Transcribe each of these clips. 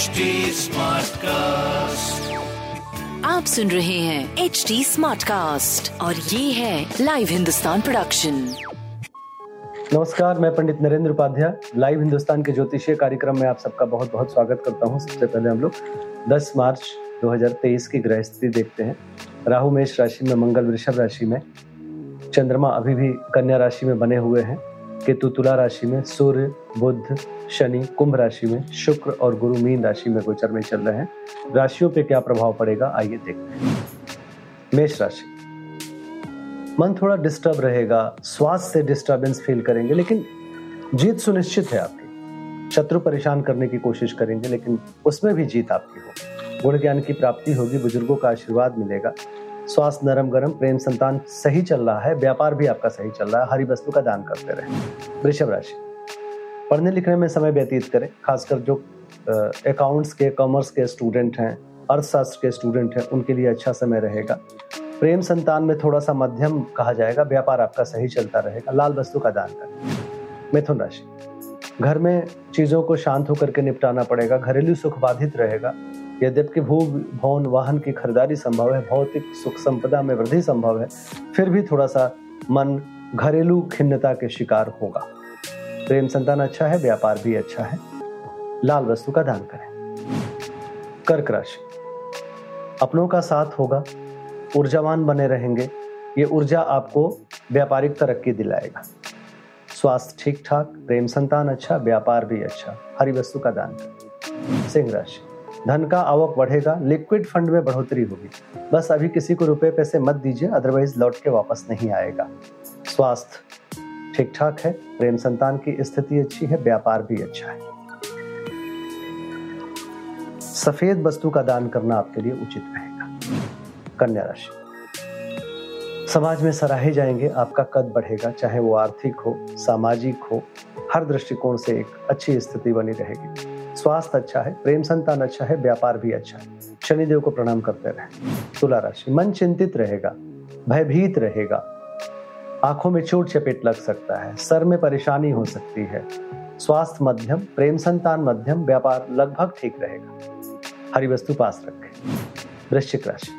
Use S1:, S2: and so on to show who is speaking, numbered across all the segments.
S1: HD Smartcast.
S2: आप सुन रहे हैं एच डी स्मार्ट कास्ट और ये है लाइव हिंदुस्तान प्रोडक्शन
S3: नमस्कार मैं पंडित नरेंद्र उपाध्याय लाइव हिंदुस्तान के ज्योतिषीय कार्यक्रम में आप सबका बहुत बहुत स्वागत करता हूँ। सबसे पहले हम लोग 10 मार्च 2023 की ग्रह स्थिति देखते हैं। राहु मेष राशि में मंगल वृषभ राशि में चंद्रमा अभी भी कन्या राशि में बने हुए हैं। केतु तुला राशि में सूर्य बुध शनि, कुंभ राशि में, शुक्र और गुरु मीन राशि में गोचर में चल रहे हैं। राशियों पे क्या प्रभाव पड़ेगा, आइए देखते हैं। मेष राशि। मन थोड़ा डिस्टर्ब रहेगा, स्वास्थ्य से डिस्टर्बेंस फील करेंगे, लेकिन जीत सुनिश्चित है आपकी। शत्रु परेशान करने की कोशिश करेंगे, लेकिन उसमें भी जीत आपकी होगी गुण ज्ञान की प्राप्ति होगी, बुज़ुर्गों का आशीर्वाद मिलेगा। स्वास्थ्य नरम गरम प्रेम संतान सही चल रहा है, व्यापार भी आपका सही चल रहा है, हरी वस्तु का दान करते रहे। वृषभ राशि। पढ़ने लिखने में समय व्यतीत करें, खासकर जो अकाउंट्स के कॉमर्स के स्टूडेंट हैं, अर्थशास्त्र के स्टूडेंट हैं, उनके लिए अच्छा समय रहेगा। प्रेम संतान में थोड़ा सा मध्यम कहा जाएगा, व्यापार आपका सही चलता रहेगा, लाल वस्तु का दान करें। मिथुन राशि। घर में चीज़ों को शांत होकर के निपटाना पड़ेगा, घरेलू सुख बाधित रहेगा। यद्यपि भू भवन, वाहन की खरीदारी संभव है, भौतिक सुख संपदा में वृद्धि संभव है, फिर भी थोड़ा सा मन घरेलू खिन्नता के शिकार होगा। प्रेम संतान अच्छा है, व्यापार भी अच्छा है। लाल वस्तु का दान करें। कर्क राशि। अपनों का साथ होगा, ऊर्जावान बने रहेंगे, ये ऊर्जा आपको व्यापारिक तरक्की दिलाएगा। स्वास्थ्य ठीक ठाक, प्रेम संतान अच्छा व्यापार भी अच्छा हरी वस्तु का दान करें। सिंह राशि। धन का आवक बढ़ेगा, लिक्विड फंड में बढ़ोतरी होगी। बस अभी किसी को रुपए पैसे मत दीजिए, अदरवाइज़ लौट के वापस नहीं आएगा। स्वास्थ्य ठीक ठाक है। प्रेम संतान की स्थिति अच्छी है, व्यापार भी अच्छा है। सफ़ेद वस्तु का दान करना आपके लिए उचित रहेगा। कन्या राशि। समाज में सराहे जाएँगे, आपका कद बढ़ेगा, चाहे वो आर्थिक हो, सामाजिक हो, हर दृष्टिकोण से एक अच्छी स्थिति बनी रहेगी। स्वास्थ्य अच्छा है, प्रेम संतान अच्छा है, व्यापार भी अच्छा है। शनिदेव को प्रणाम करते रहे। तुला राशि। मन चिंतित रहेगा, भयभीत रहेगा। आँखों में चोट चपेट लग सकता है, सर में परेशानी हो सकती है। स्वास्थ्य मध्यम, प्रेम संतान मध्यम, व्यापार लगभग ठीक रहेगा। हरी वस्तु पास रखें। वृश्चिक राशि।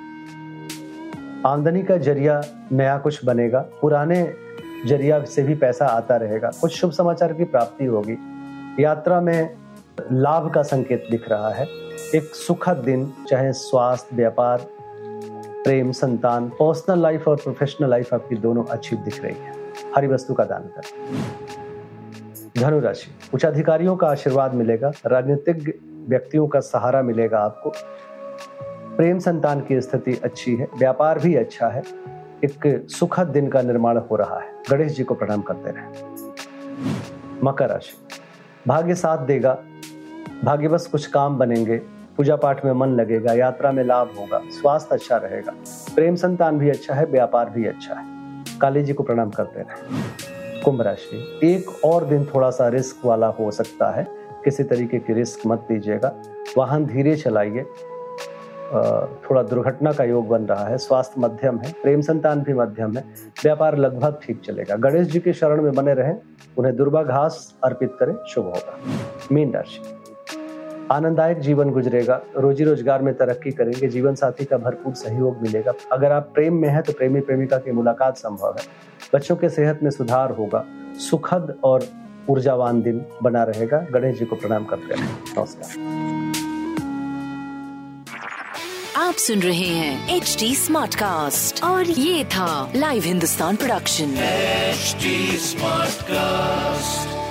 S3: आमदनी का ज़रिया नया कुछ बनेगा, पुराने ज़रिया से भी पैसा आता रहेगा। कुछ शुभ समाचार की प्राप्ति होगी। यात्रा में लाभ का संकेत दिख रहा है। एक सुखद दिन, चाहे स्वास्थ्य, व्यापार प्रेम, संतान पर्सनल लाइफ और प्रोफेशनल लाइफ आपकी दोनों अच्छी दिख रही है। हरी वस्तु का दान कर। धनु राशि उच्च अधिकारियों का आशीर्वाद मिलेगा, राजनीतिक व्यक्तियों का सहारा मिलेगा आपको। प्रेम, संतान की स्थिति अच्छी है, व्यापार भी अच्छा है, एक सुखद दिन का निर्माण हो रहा है। गणेश जी को प्रणाम करते रहे। मकर राशि, भाग्य साथ देगा, भाग्यवश कुछ काम बनेंगे पूजा पाठ में मन लगेगा, यात्रा में लाभ होगा, स्वास्थ्य अच्छा रहेगा। प्रेम संतान भी अच्छा है, व्यापार भी अच्छा है। काली जी को प्रणाम करते रहे। कुंभ राशि, एक और दिन थोड़ा सा रिस्क वाला हो सकता है। किसी तरीके की रिस्क मत दीजिएगा। वाहन धीरे चलाइए। थोड़ा दुर्घटना का योग बन रहा है, स्वास्थ्य मध्यम है, प्रेम संतान भी मध्यम है, व्यापार लगभग ठीक चलेगा। गणेश जी के शरण में बने रहें, उन्हें दुर्बा घास अर्पित करें, शुभ होगा। मीन राशि आनंददायक जीवन गुजरेगा। रोजी रोज़गार में तरक्की करेंगे। जीवन साथी का भरपूर सहयोग मिलेगा। अगर आप प्रेम में हैं तो प्रेमी प्रेमिका की मुलाकात संभव है। बच्चों के सेहत में सुधार होगा। सुखद और ऊर्जावान दिन बना रहेगा। गणेश जी को प्रणाम करते हैं। नमस्कार।
S2: आप सुन रहे हैं एच डी स्मार्ट कास्ट और ये था Live Hindustan production
S1: HD Smartcast.